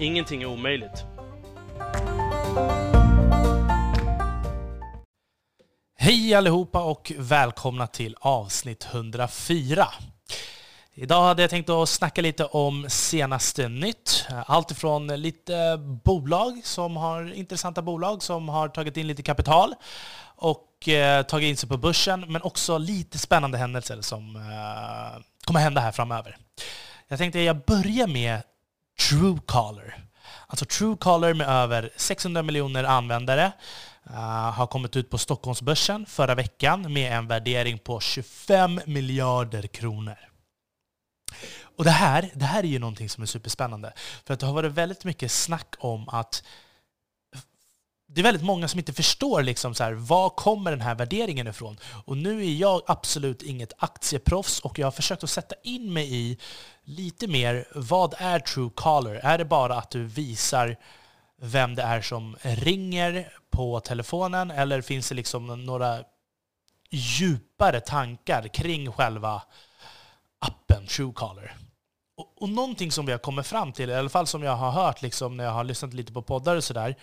Ingenting är omöjligt. Hej allihopa och välkomna till avsnitt 104. Idag hade jag tänkt att snacka lite om senaste nytt. Allt ifrån lite bolag som har intressanta bolag som har tagit in lite kapital och eh, tagit in sig på börsen, men också lite spännande händelser som eh, kommer hända här framöver. Jag tänkte att jag börjar med Truecaller. Alltså Truecaller med över 600 miljoner användare uh, har kommit ut på Stockholmsbörsen förra veckan med en värdering på 25 miljarder kronor. Och det här, det här är ju någonting som är superspännande. För att det har varit väldigt mycket snack om att det är väldigt många som inte förstår liksom så här, var kommer den här värderingen ifrån. Och nu är jag absolut inget aktieproffs och jag har försökt att sätta in mig i lite mer, vad är Truecaller? Är det bara att du visar vem det är som ringer på telefonen eller finns det liksom några djupare tankar kring själva appen Truecaller? Och, och någonting som vi har kommit fram till, i alla fall som jag har hört liksom när jag har lyssnat lite på poddar och sådär,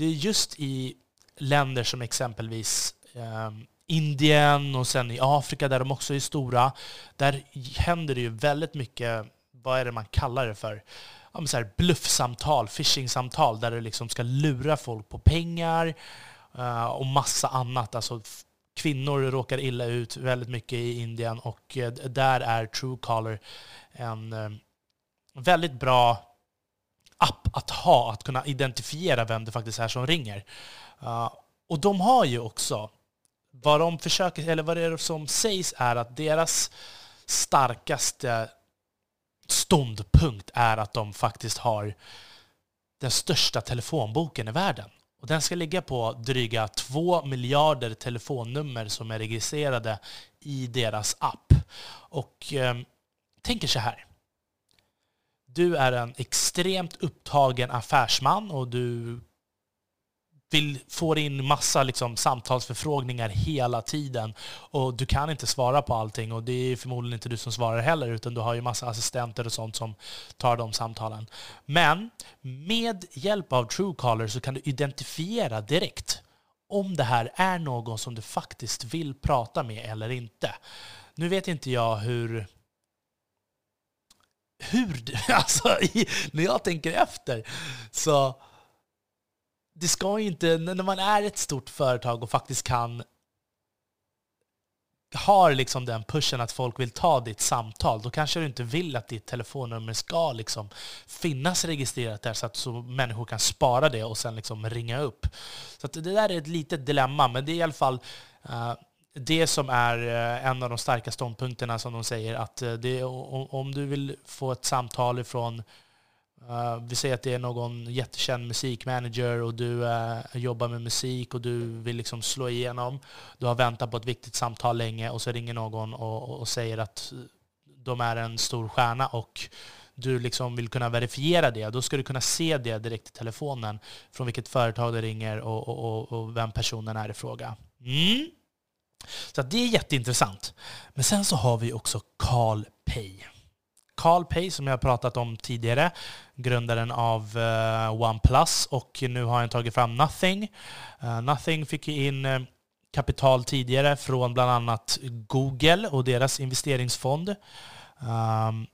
det är just i länder som exempelvis eh, Indien och sen i Afrika där de också är stora, där händer det ju väldigt mycket, vad är det man kallar det för? Ja, så här bluffsamtal, phishingsamtal, där du liksom ska lura folk på pengar eh, och massa annat. Alltså, kvinnor råkar illa ut väldigt mycket i Indien och eh, där är Truecaller en eh, väldigt bra app att ha, att kunna identifiera vem det faktiskt är som ringer. Uh, och de har ju också, vad de försöker, eller vad det är som sägs är att deras starkaste ståndpunkt är att de faktiskt har den största telefonboken i världen. Och den ska ligga på dryga två miljarder telefonnummer som är registrerade i deras app. Och eh, tänker så här du är en extremt upptagen affärsman och du vill få in massa liksom, samtalsförfrågningar hela tiden och du kan inte svara på allting och det är förmodligen inte du som svarar heller utan du har ju massa assistenter och sånt som tar de samtalen. Men med hjälp av Truecaller så kan du identifiera direkt om det här är någon som du faktiskt vill prata med eller inte. Nu vet inte jag hur hur, alltså när jag tänker efter, så det ska ju inte, när man är ett stort företag och faktiskt kan har liksom den pushen att folk vill ta ditt samtal, då kanske du inte vill att ditt telefonnummer ska liksom finnas registrerat där så att så människor kan spara det och sen liksom ringa upp. Så det där är ett litet dilemma, men det är i alla fall uh, det som är eh, en av de starka ståndpunkterna som de säger att eh, det, om du vill få ett samtal ifrån Uh, vi säger att det är någon jättekänd musikmanager och du uh, jobbar med musik och du vill liksom slå igenom. Du har väntat på ett viktigt samtal länge och så ringer någon och, och säger att de är en stor stjärna och du liksom vill kunna verifiera det. Då ska du kunna se det direkt i telefonen från vilket företag det ringer och, och, och vem personen är i fråga. Mm. Så det är jätteintressant. Men sen så har vi också Carl Pay. Carl Pay som jag har pratat om tidigare, grundaren av uh, OnePlus och nu har han tagit fram Nothing. Uh, Nothing fick ju in uh, kapital tidigare från bland annat Google och deras investeringsfond. Um,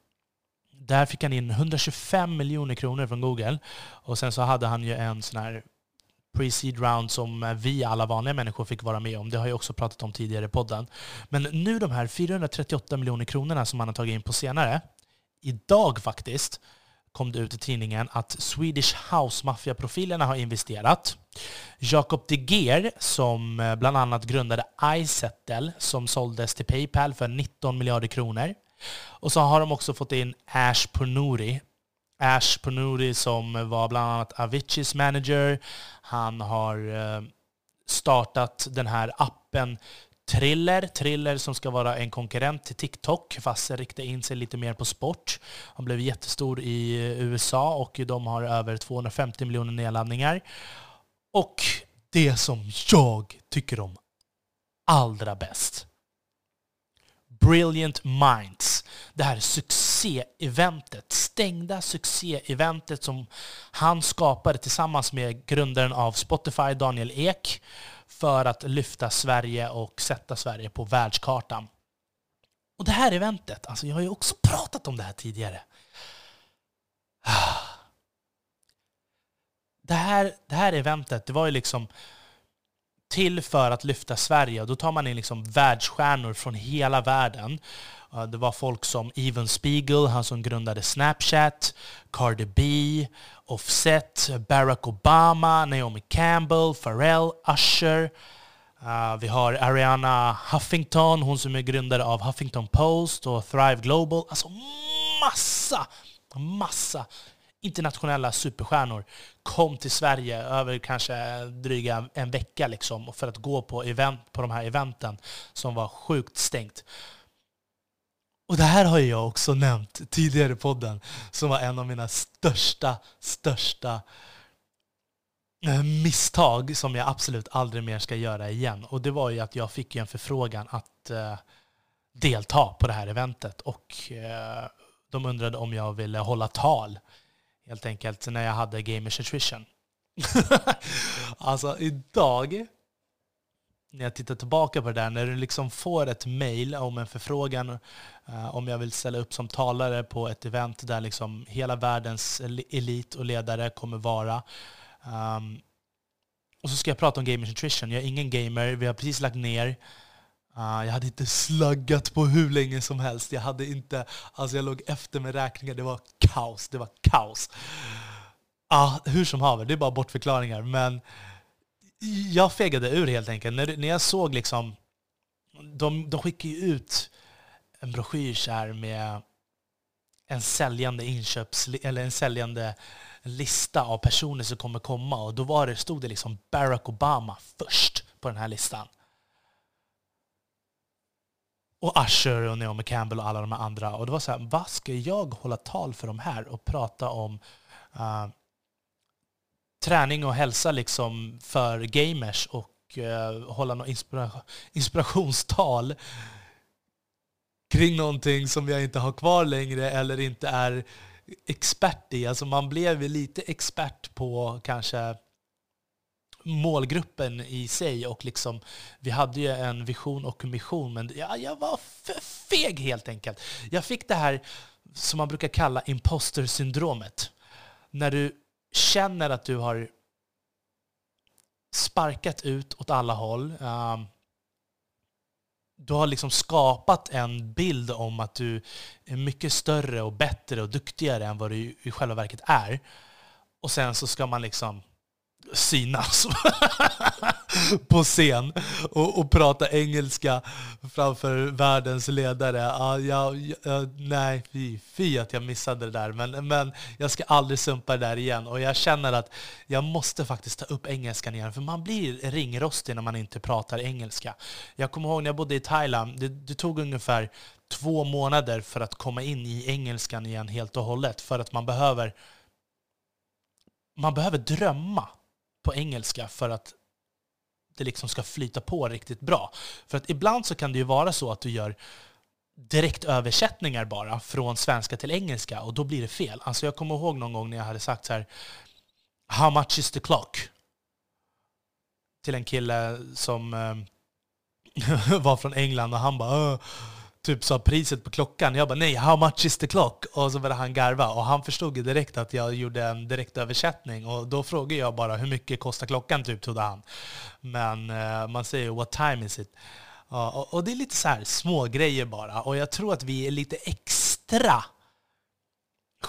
där fick han in 125 miljoner kronor från Google och sen så hade han ju en sån här pre-seed round som eh, vi alla vanliga människor fick vara med om. Det har jag också pratat om tidigare i podden. Men nu de här 438 miljoner kronorna som man har tagit in på senare, idag faktiskt, kom det ut i tidningen att Swedish House Mafia-profilerna har investerat. Jacob De Geer, som eh, bland annat grundade iSettle, som såldes till Paypal för 19 miljarder kronor. Och så har de också fått in Ash Pornouri Ash Ponuri som var bland annat Aviciis manager. Han har eh, startat den här appen Triller, Triller som ska vara en konkurrent till TikTok, fast riktar in sig lite mer på sport. Han blev jättestor i eh, USA och de har över 250 miljoner nedladdningar. Och det som jag tycker om allra bäst. Brilliant Minds. Det här succé-eventet, stängda succé-eventet som han skapade tillsammans med grundaren av Spotify, Daniel Ek, för att lyfta Sverige och sätta Sverige på världskartan. Och det här eventet, alltså jag har ju också pratat om det här tidigare. Det här, det här eventet, det var ju liksom till för att lyfta Sverige. Och då tar man in liksom världsstjärnor från hela världen. Eh, det var folk som Even Spiegel, han som grundade Snapchat, Cardi B, Offset, Barack Obama, Naomi Campbell, Pharrell, Usher. Uh, vi har Ariana Huffington, hon som är grundare av Huffington Post och Thrive Global. Alltså massa, massa internationella superstjärnor kom till Sverige över kanske dryga en vecka liksom, för att gå på, event, på de här eventen som var sjukt stängt. Och det här har jag också nämnt tidigare i podden, som var en av mina största, största eh, misstag som jag absolut aldrig mer ska göra igen. Och det var ju att jag fick en förfrågan att eh, delta på det här eventet. Och eh, de undrade om jag ville hålla tal helt enkelt när jag hade Gamers Attrition. alltså idag, när jag tittar tillbaka på det där, när du liksom får ett mail om en förfrågan uh, om jag vill ställa upp som talare på ett event där liksom hela världens elit och ledare kommer vara. Um, och så ska jag prata om Gamers Nutrition. Jag är ingen gamer, vi har precis lagt ner. Uh, jag hade inte slaggat på hur länge som helst. Jag hade inte, alltså jag låg efter med räkningar. Det var kaos. Det var kaos. Uh, hur som haver, det är bara bortförklaringar. Men jag fegade ur helt enkelt. När, när jag såg liksom, de, de skickar ju ut en broschyr här med en säljande inköps, eller en säljande lista av personer som kommer komma. Och då var det, stod det liksom Barack Obama först på den här listan och Usher och Naomi Campbell och alla de andra. Och det var så här, vad ska jag hålla tal för de här och prata om uh, träning och hälsa liksom för gamers och uh, hålla något inspira inspirationstal kring någonting som jag inte har kvar längre eller inte är expert i. Alltså man blev lite expert på kanske målgruppen i sig och liksom, vi hade ju en vision och mission, men jag, jag var för feg helt enkelt. Jag fick det här som man brukar kalla imposter-syndromet. När du känner att du har sparkat ut åt alla håll. Ehm, du har liksom skapat en bild om att du är mycket större och bättre och duktigare än vad du i själva verket är. Och sen så ska man liksom synas på scen och, och, prata engelska framför världens ledare. Ah, ja, ja, nej, fy, fy att jag missade det där. Men, men jag ska aldrig sumpa det där igen. Och jag känner att jag måste faktiskt ta upp engelskan igen. För man blir ringrostig när man inte pratar engelska. Jag kommer ihåg när jag bodde i Thailand. Det, det tog ungefär två månader för att komma in i engelskan igen helt och hållet. För att man behöver man behöver drömma på engelska för att det liksom ska flyta på riktigt bra. För att ibland så kan det ju vara så att du gör direktöversättningar bara från svenska till engelska och då blir det fel. Alltså jag kommer ihåg någon gång när jag hade sagt så här How much is the clock? Till en kille som eh, var från England och han bara typ sa priset på klockan. Jag bara nej, how much is the clock? Och så började han garva och han förstod ju direkt att jag gjorde en direktöversättning och då frågade jag bara hur mycket kostar klockan typ, trodde han. Men uh, man säger what time is it? Uh, och, och, det är lite så här små grejer bara och jag tror att vi är lite extra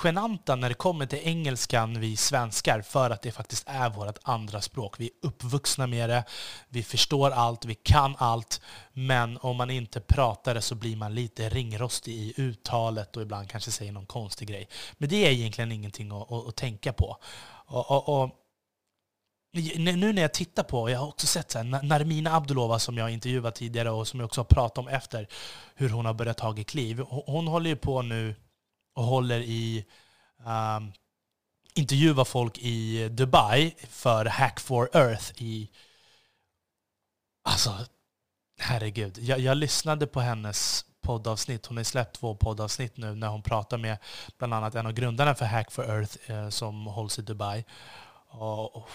genanta när det kommer till engelskan, vi svenskar, för att det faktiskt är vårt andra språk. Vi är uppvuxna med det, vi förstår allt, vi kan allt, men om man inte pratar det så blir man lite ringrostig i uttalet och ibland kanske säger någon konstig grej. Men det är egentligen ingenting att, att, att tänka på. Och, och, och, nu när jag tittar på, jag har också sett så här, Narmina Abdulova som jag intervjuat tidigare och som jag också har pratat om efter hur hon har börjat ta kliv. Hon håller ju på nu och håller i um, intervjuar folk i Dubai för Hack for Earth i... Alltså, herregud. Jag, jag lyssnade på hennes poddavsnitt. Hon har släppt två poddavsnitt nu när hon pratar med bland annat en av grundarna för Hack for Earth eh, som hålls i Dubai. Och, och,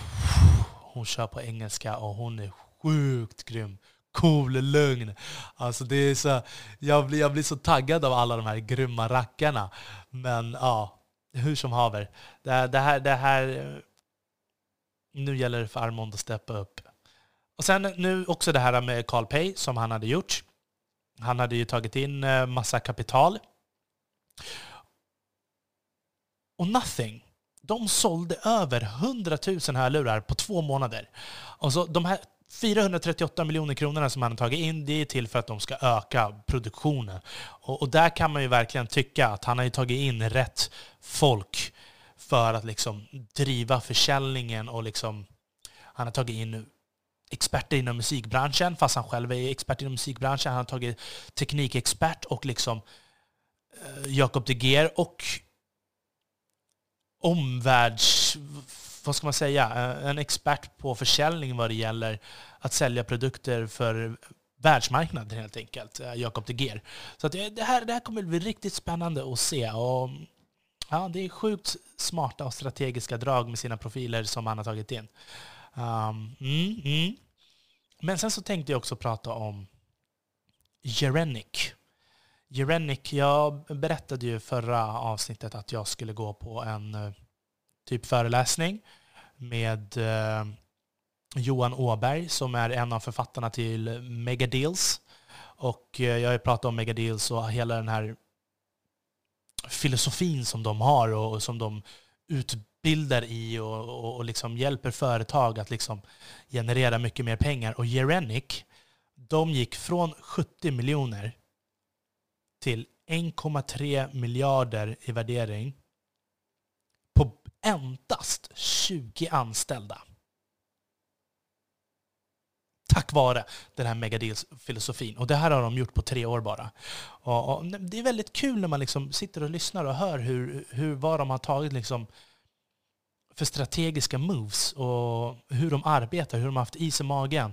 hon kör på engelska och hon är sjukt grym cool, lugn. Alltså det är så, jag, blir, jag blir så taggad av alla de här grymma rackarna. Men ja, hur som haver. Det, det, här, det här... Nu gäller det för Armond att steppa upp. Och sen nu också det här med Carl Pay som han hade gjort. Han hade ju tagit in eh, massa kapital. Och Nothing, de sålde över 100 000 hörlurar på två månader. Alltså de här 438 miljoner kronorna som han har tagit in, det är till för att de ska öka produktionen. Och, och, där kan man ju verkligen tycka att han har tagit in rätt folk för att liksom driva försäljningen och liksom, han har tagit in experter inom musikbranschen, fast han själv är expert inom musikbranschen. Han har tagit teknikexpert och liksom eh, Jakob de Geer och omvärlds vad ska man säga, eh, en expert på försäljning vad det gäller att sälja produkter för världsmarknaden helt enkelt, eh, Jakob de Geer. Så att eh, det, här, det här kommer bli riktigt spännande att se. Och, ja, det är sjukt smarta och strategiska drag med sina profiler som han har tagit in. Um, mm, mm. Men sen så tänkte jag också prata om Jerenic. Jerenic, jag berättade ju förra avsnittet att jag skulle gå på en typ föreläsning med eh, Johan Åberg som är en av författarna till Megadeals. Och eh, jag har ju pratat om Megadeals och hela den här filosofin som de har och som de utbildar i och, och, och liksom hjälper företag att liksom generera mycket mer pengar. Och Jerenic, de gick från 70 miljoner till 1,3 miljarder i värdering endast 20 anställda. Tack vare den här megadeals-filosofin. Och det här har de gjort på tre år bara. Och, och det är väldigt kul när man liksom sitter och lyssnar och hör hur, hur, vad de har tagit liksom för strategiska moves och hur de arbetar, hur de har haft is i magen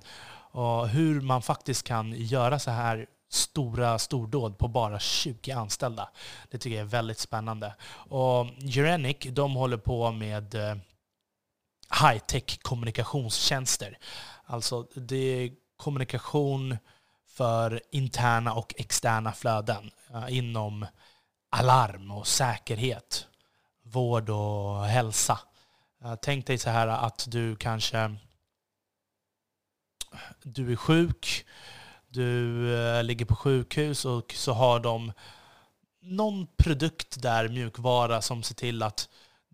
och hur man faktiskt kan göra så här stora stordåd på bara 20 anställda. Det tycker jag är väldigt spännande. Och Urenic, de håller på med eh, high-tech kommunikationstjänster. Alltså det är kommunikation för interna och externa flöden eh, inom alarm och säkerhet, vård och hälsa. Eh, tänk dig så här att du kanske du är sjuk, du eh, ligger på sjukhus och så har de någon produkt där, mjukvara, som ser till att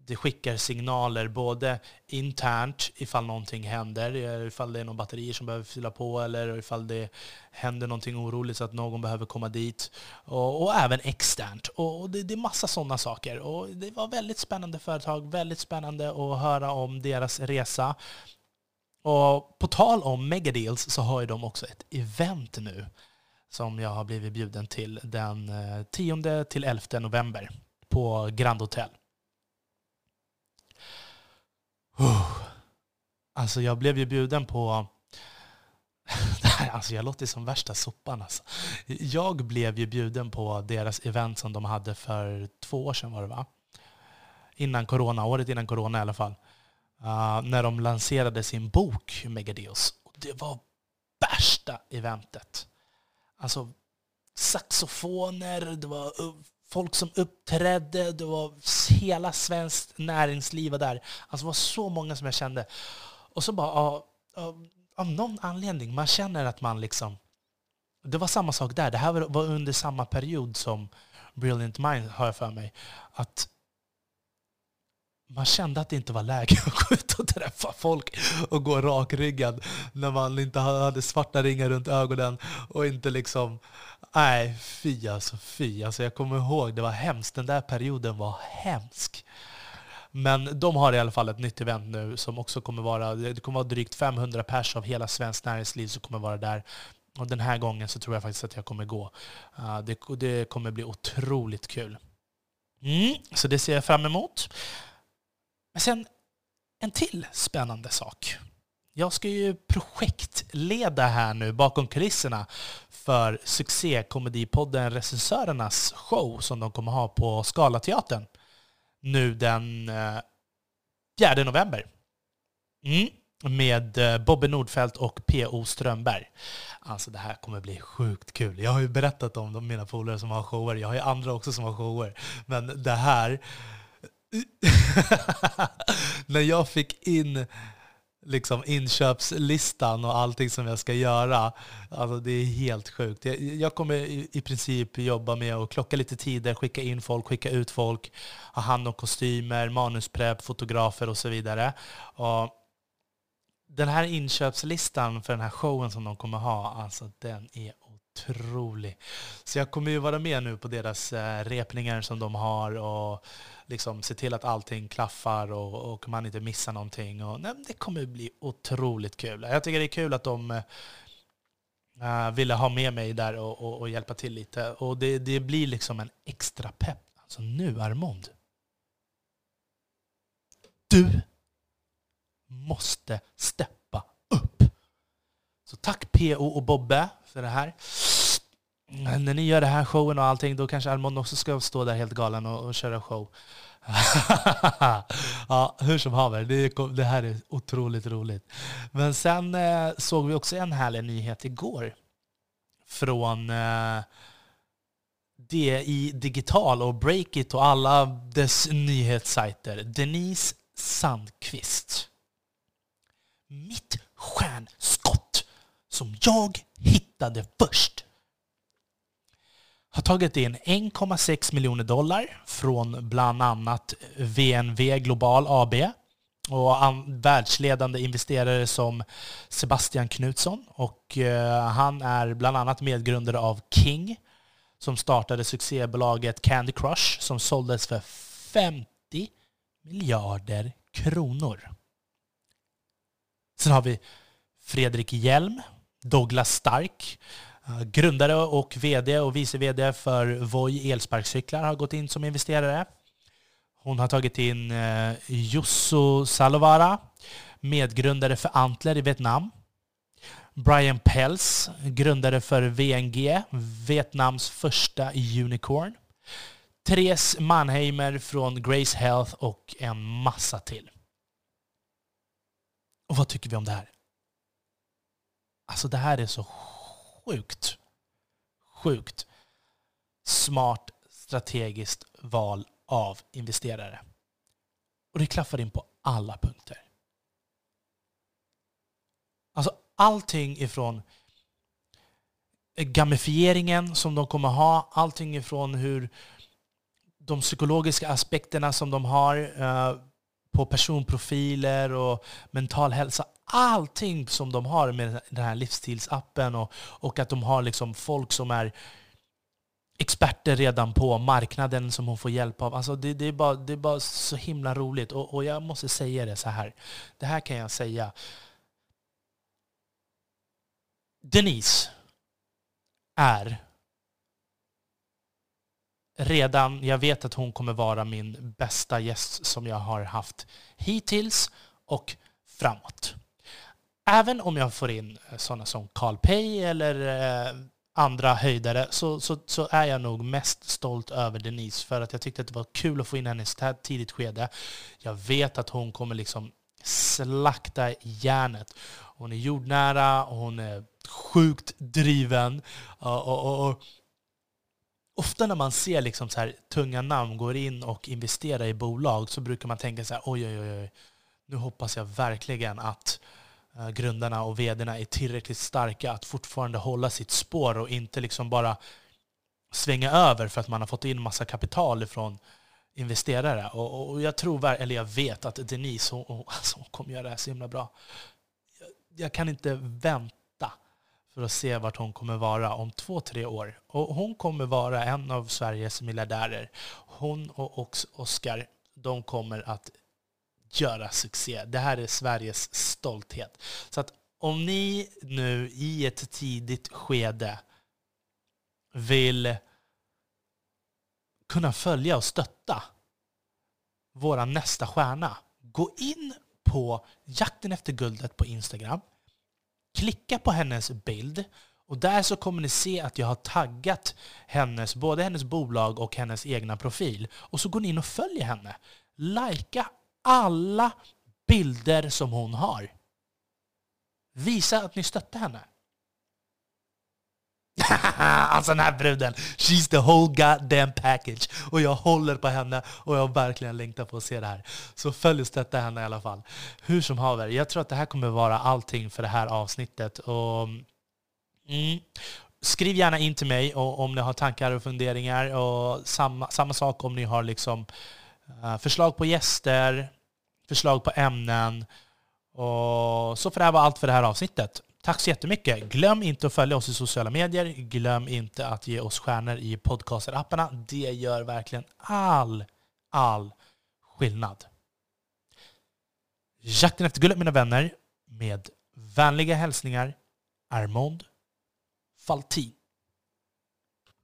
det skickar signaler både internt ifall någonting händer, eh, ifall det är någon batterier som behöver fylla på eller ifall det händer någonting oroligt så att någon behöver komma dit. Och, och även externt. Och det, det är massa sådana saker. Och det var väldigt spännande företag, väldigt spännande att höra om deras resa. Och på tal om megadeals så har ju de också ett event nu som jag har blivit bjuden till den eh, 10 till 11 november på Grand Hotel. Alltså jag blev ju bjuden på... alltså jag låter som värsta sopan alltså. Jag blev ju bjuden på deras event som de hade för två år sedan var det va? Innan corona, året innan corona i alla fall. Uh, när de lanserade sin bok Megadeus. Det var värsta eventet. Alltså saxofoner, det var uh, folk som uppträdde, det var hela svenskt näringsliv var där. Alltså det var så många som jag kände. Och så bara, av, av, av någon anledning, man känner att man liksom... Det var samma sak där. Det här var under samma period som Brilliant Mind, har jag för mig. Att man kände att det inte var läge att gå ut och träffa folk och gå rakryggad när man inte hade svarta ringar runt ögonen och inte liksom... Nej, fy alltså, fy. Alltså jag kommer ihåg, det var hemskt. Den där perioden var hemsk. Men de har i alla fall ett nytt event nu som också kommer vara, det kommer vara drygt 500 pers av hela svenskt näringsliv som kommer vara där. Och den här gången så tror jag faktiskt att jag kommer gå. Ah, det, det, kommer bli otroligt kul. Mm, så det ser jag fram emot. Men sen en till spännande sak. Jag ska ju projektleda här nu bakom kulisserna för succékomedipodden Recensörernas show som de kommer ha på Scalateatern nu den eh, 4 november. Mm. Med eh, Bobby Bobbe Nordfeldt och P.O. Strömberg. Alltså det här kommer bli sjukt kul. Jag har ju berättat om de mina polare som har shower. Jag har ju andra också som har shower. Men det här... När jag fick in liksom inköpslistan och allting som jag ska göra. Alltså det är helt sjukt. Jag, jag kommer i, i, princip jobba med att klocka lite tider, skicka in folk, skicka ut folk, ha hand om kostymer, manusprepp, fotografer och så vidare. Och den här inköpslistan för den här showen som de kommer ha, alltså den är otrolig. Så jag kommer ju vara med nu på deras eh, repningar som de har och liksom se till att allting klaffar och, och man inte missar någonting. Och, nej, det kommer bli otroligt kul. Jag tycker det är kul att de uh, ville ha med mig där och, och, och hjälpa till lite. Och det, det, blir liksom en extra pepp. Alltså nu, Armond. Du måste steppa. Så tack PO och Bobbe för det här. När ni gör det här showen och allting, då kanske Armond också ska stå där helt galen och, och köra show. ja, hur som haver, det, det, här är otroligt roligt. Men sen eh, såg vi också en härlig nyhet igår från eh, DI Digital och Breakit och alla dess nyhetssajter. Denise Sandqvist. Mitt stjärnskott som jag hittade först har tagit in 1,6 miljoner dollar från bland annat VNV Global AB och världsledande investerare som Sebastian Knutsson. Och eh, han är bland annat medgrundare av King som startade succébolaget Candy Crush som såldes för 50 miljarder kronor. Sen har vi Fredrik Hjelm, Douglas Stark, eh, grundare och VD och vice VD för Voi elsparkcyklar har gått in som investerare. Hon har tagit in eh, Jusso Salovara, medgrundare för Antler i Vietnam. Brian Pels, grundare för VNG, Vietnams första unicorn. Therese Mannheimer från Grace Health och en massa till. Och vad tycker vi om det här? Alltså det här är så sjukt, sjukt smart strategiskt val av investerare. Och det klaffar in på alla punkter. Alltså allting ifrån gamifieringen som de kommer ha, allting ifrån hur de psykologiska aspekterna som de har eh, på personprofiler och mental hälsa allting som de har med den här livsstilsappen och, och att de har liksom folk som är experter redan på marknaden som hon får hjälp av. Alltså det, det, är, bara, det är bara så himla roligt. Och, och jag måste säga det så här. Det här kan jag säga. Denise är redan, jag vet att hon kommer vara min bästa gäst som jag har haft hittills och framåt. Även om jag får in eh, sådana som Carl Pei eller eh, andra höjdare så, så, så, är jag nog mest stolt över Denise för att jag tyckte att det var kul att få in henne i ett tidigt skede. Jag vet att hon kommer liksom slakta järnet. Hon är jordnära och hon är sjukt driven. Och, och, och, ofta när man ser liksom så här, tunga namn gå in och investera i bolag så brukar man tänka så här, oj, oj, oj, nu hoppas jag verkligen att Eh, Eh, grundarna och vdarna är tillräckligt starka att fortfarande hålla sitt spår och inte liksom bara svänga över för att man har fått in massa kapital från investerare. Och, och jag tror, eller jag vet att Denise, hon, hon, alltså, hon kommer göra det här så himla bra. Jag, jag kan inte vänta för att se vart hon kommer vara om två, tre år. Och hon kommer vara en av Sveriges miljardärer. Hon och Oscar, de kommer att göra succé. Det här är Sveriges stolthet. Så att om ni nu i ett tidigt skede vill kunna följa och stötta vår nästa stjärna, gå in på Jakten efter guldet på Instagram. Klicka på hennes bild och där så kommer ni se att jag har taggat hennes, både hennes bolag och hennes egna profil. Och så går ni in och följer henne. Lajka alla bilder som hon har. Visa att ni stöttar henne. alltså den här bruden, she's the whole goddamn package. Och jag håller på henne och jag verkligen längtar på att se det här. Så följ och stötta henne i alla fall. Hur som haver, jag tror att det här kommer vara allting för det här avsnittet. Och, mm, skriv gärna in till mig om ni har tankar och funderingar. Och samma, samma sak om ni har liksom, Eh, förslag på gäster, förslag på ämnen. Och så får det här vara allt för det här avsnittet. Tack så jättemycket. Glöm inte att följa oss i sociala medier. Glöm inte att ge oss stjärnor i podcasterapparna. Det gör verkligen all, all skillnad. Jakten efter guldet mina vänner. Med vänliga hälsningar Armond Faltin.